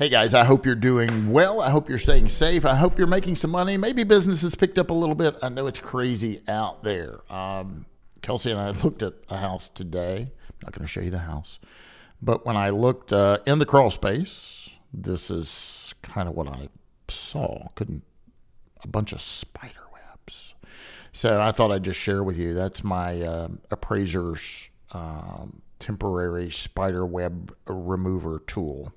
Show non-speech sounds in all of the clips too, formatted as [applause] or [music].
Hey guys, I hope you're doing well. I hope you're staying safe. I hope you're making some money. Maybe business has picked up a little bit. I know it's crazy out there. Um, Kelsey and I [laughs] looked at a house today. I'm not going to show you the house, but when I looked uh, in the crawl space, this is kind of what I saw. Couldn't a bunch of spider webs. So I thought I'd just share with you. That's my uh, appraiser's um, temporary spider web remover tool.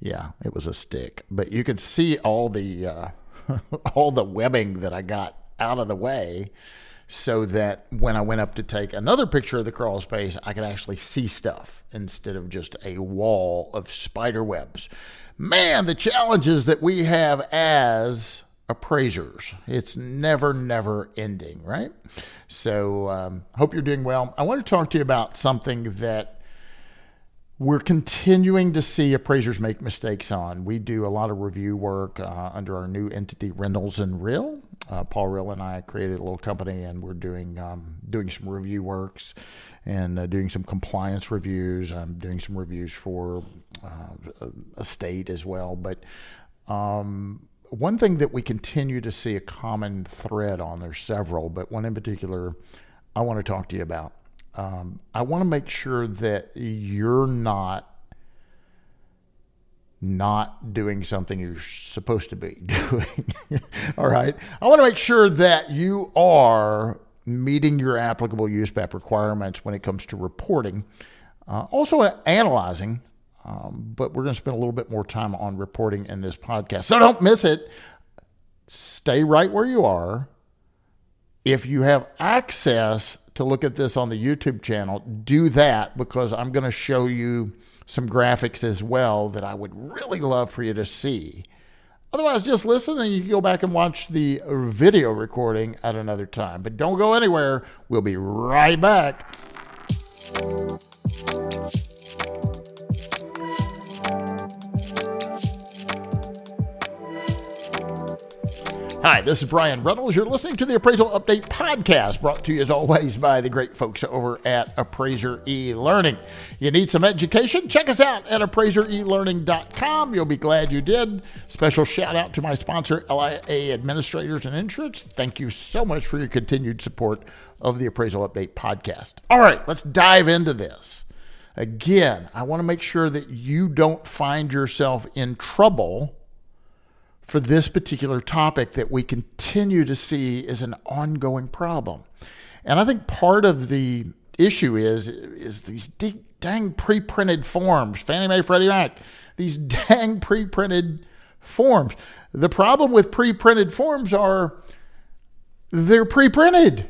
Yeah, it was a stick, but you could see all the uh, [laughs] all the webbing that I got out of the way, so that when I went up to take another picture of the crawl space, I could actually see stuff instead of just a wall of spider webs. Man, the challenges that we have as appraisers. It's never, never ending, right? So, um, hope you're doing well. I want to talk to you about something that we're continuing to see appraisers make mistakes on. We do a lot of review work uh, under our new entity, Reynolds and Rill. Uh, Paul Rill and I created a little company, and we're doing um, doing some review works and uh, doing some compliance reviews. I'm doing some reviews for uh, a state as well. But um, one thing that we continue to see a common thread on, there's several, but one in particular I want to talk to you about um, I want to make sure that you're not not doing something you're supposed to be [laughs] doing. All right. I want to make sure that you are meeting your applicable USPAP requirements when it comes to reporting. Uh, also, analyzing, um, but we're going to spend a little bit more time on reporting in this podcast. So don't miss it. Stay right where you are. If you have access to look at this on the YouTube channel, do that because I'm going to show you some graphics as well that I would really love for you to see. Otherwise, just listen and you can go back and watch the video recording at another time. But don't go anywhere. We'll be right back. Hi, this is Bryan Reynolds. You're listening to the Appraisal Update Podcast, brought to you as always by the great folks over at Appraiser eLearning. You need some education? Check us out at appraiserelearning.com. You'll be glad you did. Special shout out to my sponsor, LIA Administrators and Insurance. Thank you so much for your continued support of the Appraisal Update Podcast. All right, let's dive into this. Again, I want to make sure that you don't find yourself in trouble for this particular topic that we continue to see is an ongoing problem. And I think part of the issue is is these dang pre-printed forms, Fannie Mae, Freddie Mac, these [laughs] dang pre-printed forms. The problem with pre-printed forms are they're pre-printed.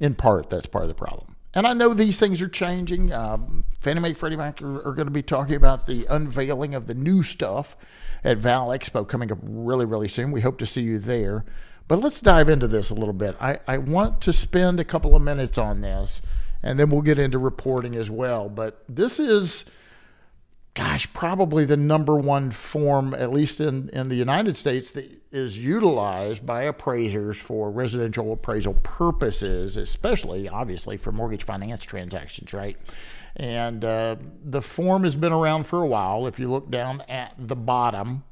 In part, that's part of the problem. And I know these things are changing. Um, Fannie Mae, Freddie Mac are, are going to be talking about the unveiling of the new stuff at Val Expo coming up really, really soon. We hope to see you there. But let's dive into this a little bit. I, I want to spend a couple of minutes on this, and then we'll get into reporting as well. But this is, gosh, probably the number one form, at least in, in the United States, that is utilized by appraisers for residential appraisal purposes, especially, obviously, for mortgage finance transactions, right? And uh, the form has been around for a while. If you look down at the bottom,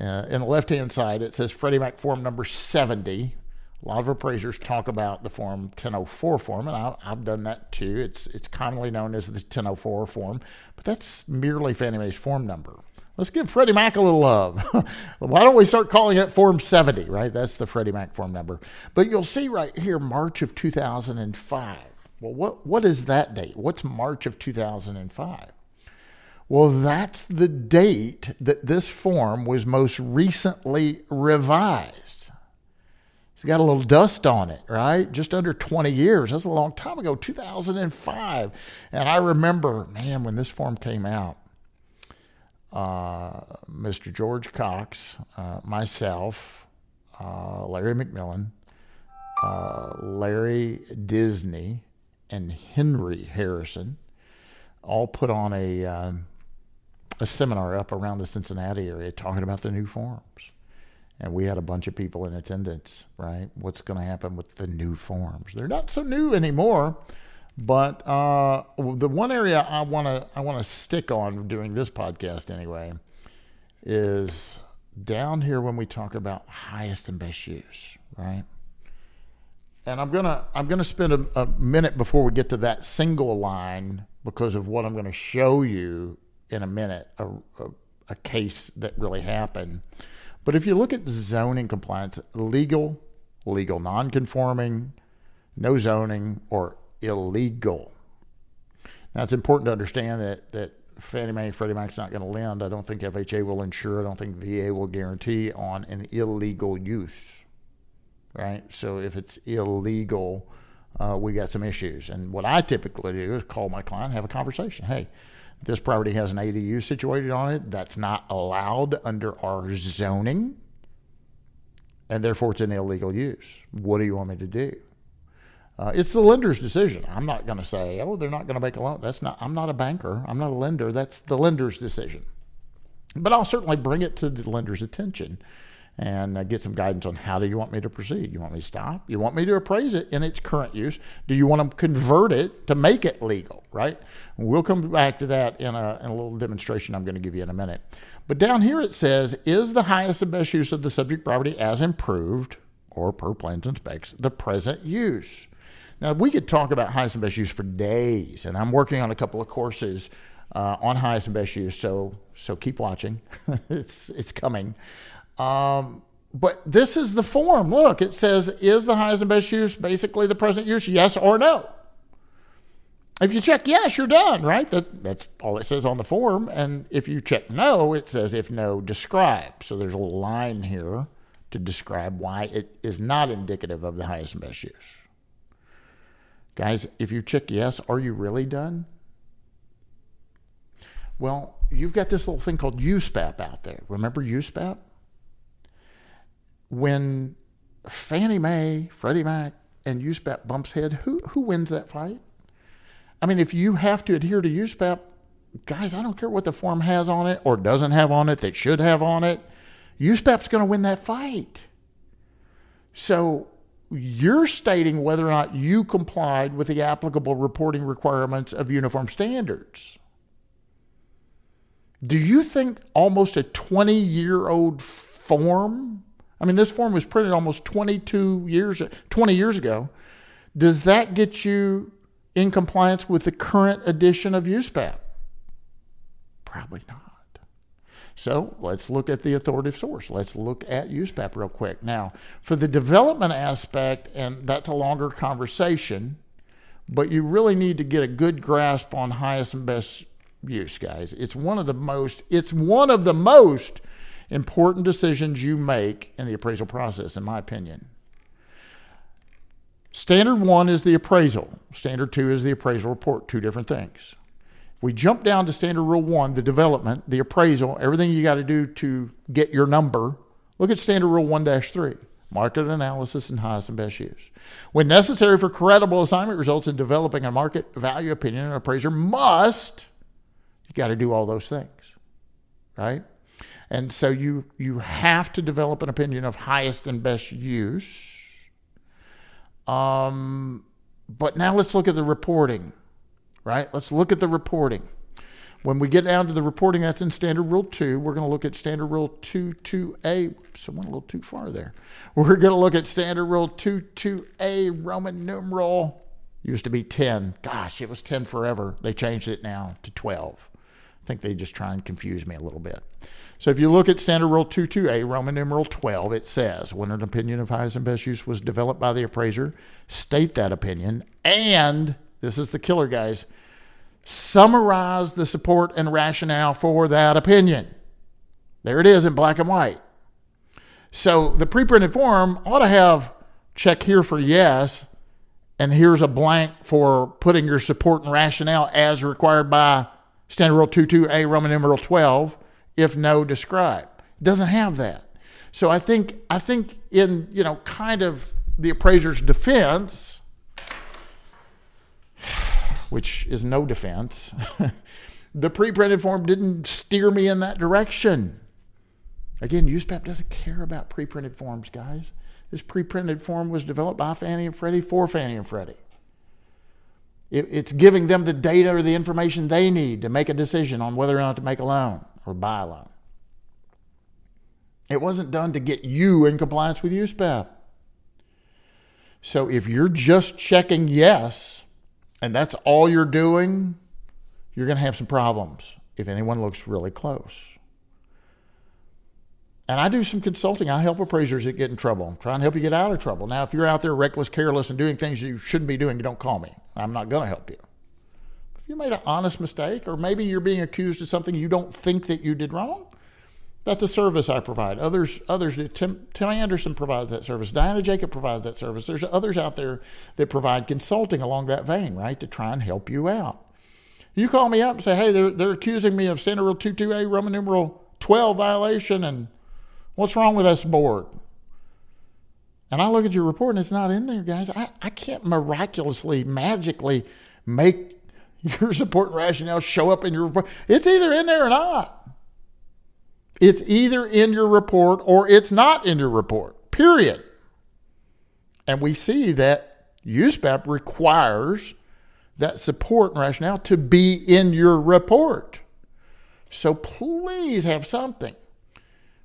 uh, in the left hand side, it says Freddie Mac form number 70. A lot of appraisers talk about the form 1004 form, and I, have done that too. It's, it's commonly known as the 1004 form, but that's merely Fannie Mae's form number. Let's give Freddie Mac a little love. [laughs] Why don't we start calling it Form 70, right? That's the Freddie Mac form number. But you'll see right here, March of 2005. Well, what, what is that date? What's March of 2005? Well, that's the date that this form was most recently revised. It's got a little dust on it, right? Just under 20 years. That's a long time ago, 2005. And I remember, man, when this form came out, Mr. George Cox, uh, myself, uh, Larry McMillan, uh, Larry Disney, and Henry Harrison all put on a uh, a seminar up around the Cincinnati area talking about the new forms. And we had a bunch of people in attendance, right? What's going to happen with the new forms? They're not so new anymore, but uh, the one area I want to I want to stick on doing this podcast anyway is down here when we talk about highest and best use, right? And I'm gonna I'm gonna spend a, a minute before we get to that single line because of what I'm going to show you in a minute, a, a, a case that really happened. But if you look at zoning compliance, legal, legal non-conforming, no zoning, or illegal. Now it's important to understand that that Fannie Mae, Freddie Mac's not going to lend. I don't think FHA will insure. I don't think VA will guarantee on an illegal use. Right. So if it's illegal, uh, we got some issues. And what I typically do is call my client, have a conversation. Hey, this property has an ADU situated on it that's not allowed under our zoning, and therefore it's an illegal use. What do you want me to do? Uh, it's the lender's decision. I'm not going to say, oh, they're not going to make a loan. That's not. I'm not a banker. I'm not a lender. That's the lender's decision. But I'll certainly bring it to the lender's attention and uh, get some guidance on how do you want me to proceed. You want me to stop? You want me to appraise it in its current use? Do you want to convert it to make it legal? Right? We'll come back to that in a, in a little demonstration I'm going to give you in a minute. But down here it says, is the highest and best use of the subject property as improved or per plans and specs the present use? Now, we could talk about highest and best use for days, and I'm working on a couple of courses uh, on highest and best use. So, so keep watching. [laughs] it's it's coming. Um, but this is the form. Look, it says, "Is the highest and best use basically the present use? Yes or no?" If you check yes, you're done, right? That, that's all it says on the form. And if you check no, it says if no, describe. So there's a little line here to describe why it is not indicative of the highest and best use. Guys, if you check yes, are you really done? Well, you've got this little thing called USPAP out there. Remember USPAP? When Fannie Mae, Freddie Mac, and USPAP bumps head, who, who wins that fight? I mean, if you have to adhere to USPAP, guys, I don't care what the form has on it or doesn't have on it that should have on it. USPAP's going to win that fight. So you're stating whether or not you complied with the applicable reporting requirements of uniform standards. Do you think almost a 20 year old form? I mean, this form was printed almost 22 years, 20 years ago. Does that get you in compliance with the current edition of USPAP? Probably not. So let's look at the authoritative source. Let's look at USPAP real quick. Now, for the development aspect, and that's a longer conversation, but you really need to get a good grasp on highest and best use, guys. It's one of the most, it's one of the most important decisions you make in the appraisal process, in my opinion. Standard one is the appraisal. Standard two is the appraisal report, two different things we jump down to standard rule one, the development, the appraisal, everything you got to do to get your number, look at standard rule 1 3 market analysis and highest and best use. When necessary for credible assignment results in developing a market value opinion, an appraiser must, you got to do all those things, right? And so you you have to develop an opinion of highest and best use. Um, but now let's look at the reporting right? Let's look at the reporting. When we get down to the reporting that's in Standard Rule 2, we're going to look at Standard Rule 22A. So I went a little too far there. We're going to look at Standard Rule 22A, Roman numeral, used to be 10. Gosh, it was 10 forever. They changed it now to 12. I think they just try and confuse me a little bit. So if you look at Standard Rule 22A, Roman numeral 12, it says when an opinion of highest and best use was developed by the appraiser, state that opinion and this is the killer, guys. Summarize the support and rationale for that opinion. There it is in black and white. So the pre-printed form ought to have check here for yes, and here's a blank for putting your support and rationale as required by Standard Rule 22A, Roman numeral 12, if no, describe. It doesn't have that. So I think I think in you know kind of the appraiser's defense, which is no defense, [laughs] the pre printed form didn't steer me in that direction. Again, USPAP doesn't care about pre printed forms, guys. This pre printed form was developed by Fannie and Freddie for Fannie and Freddie. It, it's giving them the data or the information they need to make a decision on whether or not to make a loan or buy a loan. It wasn't done to get you in compliance with USPAP. So if you're just checking yes, and that's all you're doing, you're going to have some problems if anyone looks really close. And I do some consulting. I help appraisers that get in trouble. I'm trying to help you get out of trouble. Now, if you're out there reckless, careless, and doing things you shouldn't be doing, you don't call me. I'm not going to help you. If you made an honest mistake, or maybe you're being accused of something you don't think that you did wrong, that's a service I provide. Others, others do. Tim, Tim Anderson provides that service. Diana Jacob provides that service. There's others out there that provide consulting along that vein, right, to try and help you out. You call me up and say, hey, they're, they're accusing me of Standard Rule 22A, Roman numeral 12 violation, and what's wrong with this board? And I look at your report and it's not in there, guys. I, I can't miraculously, magically make [laughs] your support rationale show up in your report. It's either in there or not. It's either in your report or it's not in your report, period. And we see that USPAP requires that support and rationale to be in your report. So please have something.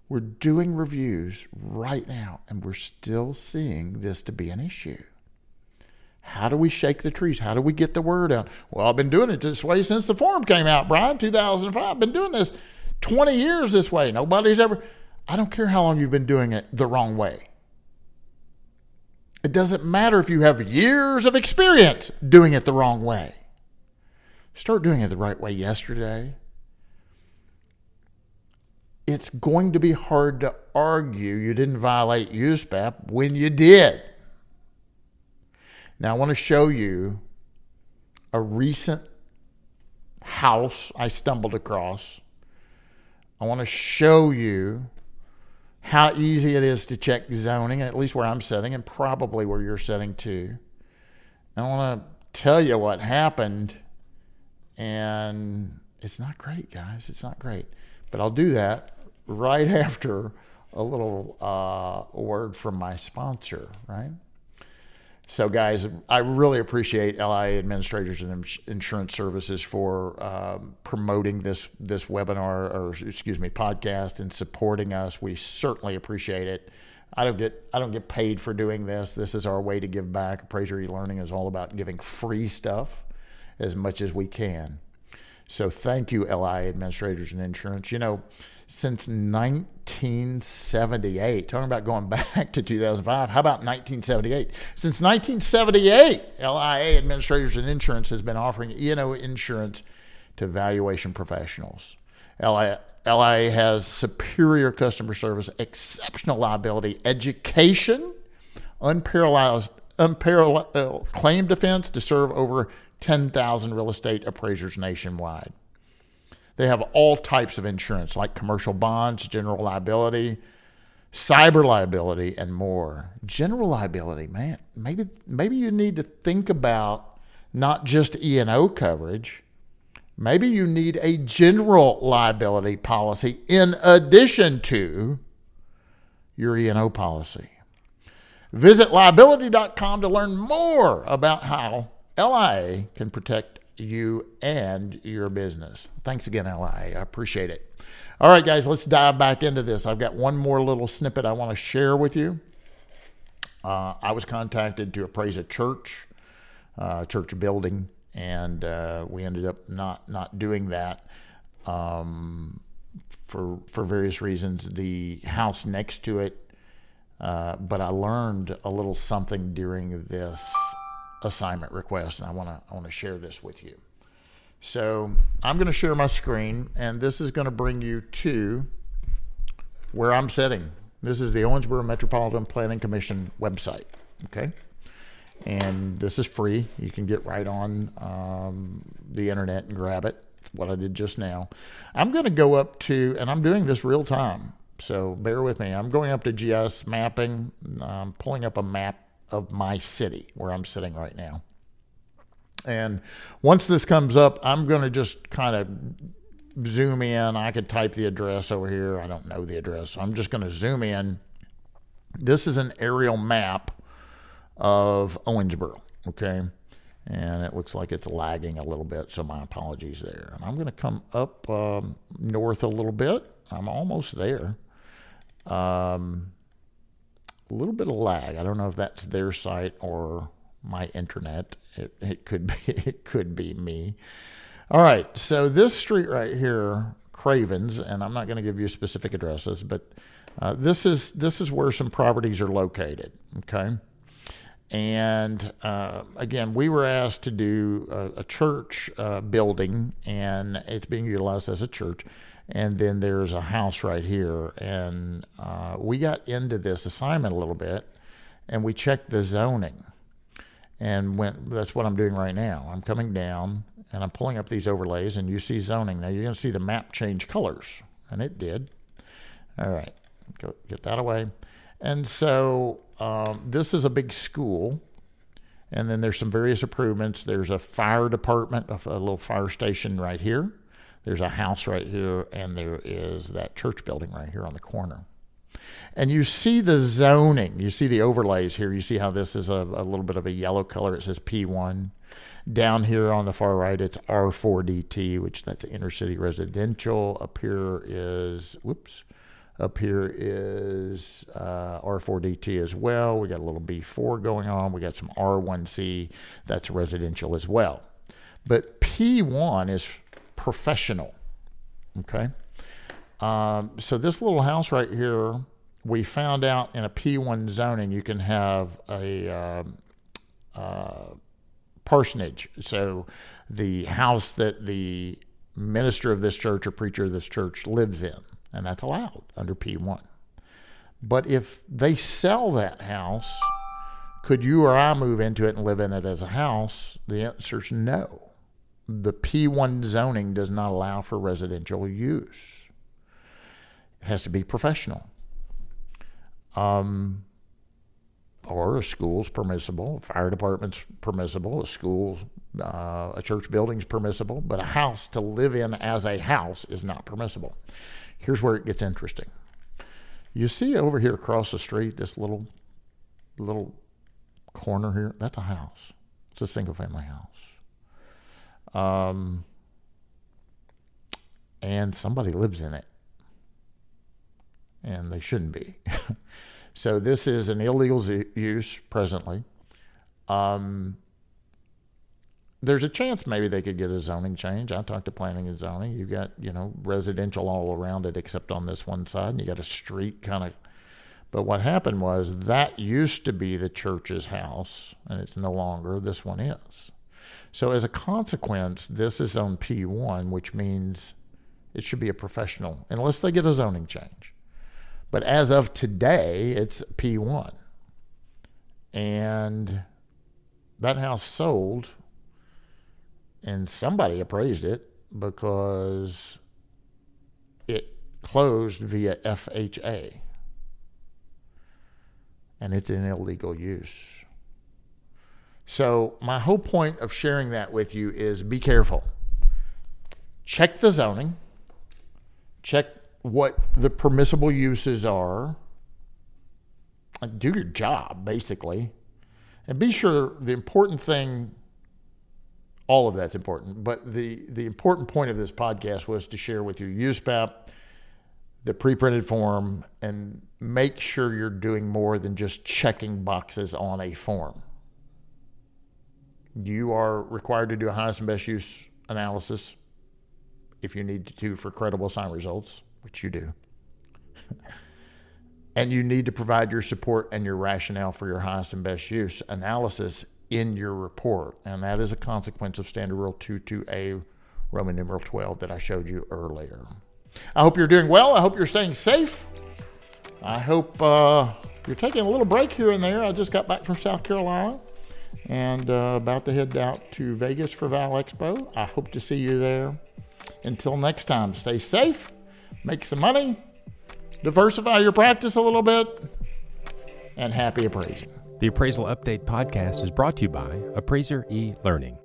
We're doing reviews right now, and we're still seeing this to be an issue. How do we shake the trees? How do we get the word out? Well, I've been doing it this way since the form came out, Bryan, 2005. I've been doing this 20 years this way. Nobody's ever, I don't care how long you've been doing it the wrong way. It doesn't matter if you have years of experience doing it the wrong way. Start doing it the right way yesterday. It's going to be hard to argue you didn't violate USPAP when you did. Now, I want to show you a recent house I stumbled across I want to show you how easy it is to check zoning, at least where I'm setting, and probably where you're setting too. I want to tell you what happened, and it's not great, guys. It's not great. But I'll do that right [laughs] after a little uh, word from my sponsor, right? So, guys, I really appreciate LIA administrators and insurance services for um, promoting this this webinar or excuse me podcast and supporting us. We certainly appreciate it. I don't get I don't get paid for doing this. This is our way to give back. Appraiser e-learning is all about giving free stuff as much as we can. So, thank you, LIA administrators and insurance. You know since 1978. Talking about going [laughs] back to 2005. How about 1978? Since 1978, LIA Administrators and Insurance has been offering E&O insurance to valuation professionals. LIA, LIA has superior customer service, exceptional liability, education, unparalleled, unparalleled claim defense to serve over 10,000 real estate appraisers nationwide. They have all types of insurance, like commercial bonds, general liability, cyber liability, and more. General liability, man, maybe maybe you need to think about not just E and O coverage. Maybe you need a general liability policy in addition to your E&O policy. Visit liability.com to learn more about how LIA can protect you and your business. Thanks again, LI. I appreciate it. All right, guys, let's dive back into this. I've got one more little snippet I want to share with you. Uh, I was contacted to appraise a church, uh, church building, and uh, we ended up not not doing that um, for for various reasons. The house next to it, uh, but I learned a little something during this assignment request, and I want to I want to share this with you. So I'm going to share my screen, and this is going to bring you to where I'm sitting. This is the Owensboro Metropolitan Planning Commission website. Okay, and this is free. You can get right on um, the internet and grab it. What I did just now. I'm going to go up to, and I'm doing this real time. So bear with me. I'm going up to GIS mapping. I'm pulling up a map of my city where I'm sitting right now. And once this comes up, I'm going to just kind of zoom in. I could type the address over here. I don't know the address. So I'm just going to zoom in. This is an aerial map of Owensboro. Okay. And it looks like it's lagging a little bit. So my apologies there. And I'm going to come up um, north a little bit. I'm almost there. Um, a little bit of lag. I don't know if that's their site or my internet. It, it could be [laughs] it could be me. All right, so this street right here, Cravens, and I'm not going to give you specific addresses, but uh, this is this is where some properties are located. Okay, and uh, again, we were asked to do a, a church uh, building, and it's being utilized as a church. And then there's a house right here, and uh, we got into this assignment a little bit, and we checked the zoning, and went. That's what I'm doing right now. I'm coming down, and I'm pulling up these overlays, and you see zoning. Now you're going to see the map change colors, and it did. All right, go, get that away. And so um, this is a big school. And then there's some various improvements. There's a fire department, a, a little fire station right here. There's a house right here, and there is that church building right here on the corner. And you see the zoning, you see the overlays here. You see how this is a, a little bit of a yellow color. It says P1. Down here on the far right, it's R4DT, which that's inner city residential. Up here is, whoops, up here is uh, R4DT as well. We got a little B4 going on. We got some R1C. That's residential as well. But P1 is professional. Okay. Um, so this little house right here, we found out in a P1 zoning, you can have a um, uh, parsonage. So the house that the minister of this church or preacher of this church lives in and that's allowed under P1. But if they sell that house, could you or I move into it and live in it as a house? The answer is no. The P1 zoning does not allow for residential use. It has to be professional. Um, or a school's permissible, a fire department's permissible, a school, uh, a church building's permissible, but a house to live in as a house is not permissible. Here's where it gets interesting. You see over here across the street, this little little corner here, that's a house. It's a single family house. Um, and somebody lives in it. And they shouldn't be. [laughs] so this is an illegal use presently. Um, there's a chance maybe they could get a zoning change. I talked to planning and zoning. You've got, you know, residential all around it except on this one side, and you got a street kind of. But what happened was that used to be the church's house, and it's no longer. This one is. So as a consequence, this is on P1, which means it should be a professional, unless they get a zoning change. But as of today, it's P1. And that house sold and somebody appraised it because it closed via FHA and it's in illegal use. So, my whole point of sharing that with you is be careful. Check the zoning, check what the permissible uses are, do your job, basically. And be sure the important thing all of that's important. But the, the important point of this podcast was to share with you USPAP, the pre printed form, and make sure you're doing more than just checking boxes on a form. You are required to do a highest and best use analysis if you need to for credible sign results, which you do. [laughs] and you need to provide your support and your rationale for your highest and best use analysis in your report. And that is a consequence of Standard Rule 22A, Roman numeral 12, that I showed you earlier. I hope you're doing well. I hope you're staying safe. I hope uh, you're taking a little break here and there. I just got back from South Carolina and uh, about to head out to Vegas for Val Expo. I hope to see you there. Until next time, stay safe, make some money, diversify your practice a little bit, and happy appraising. The Appraisal Update podcast is brought to you by Appraiser e Learning.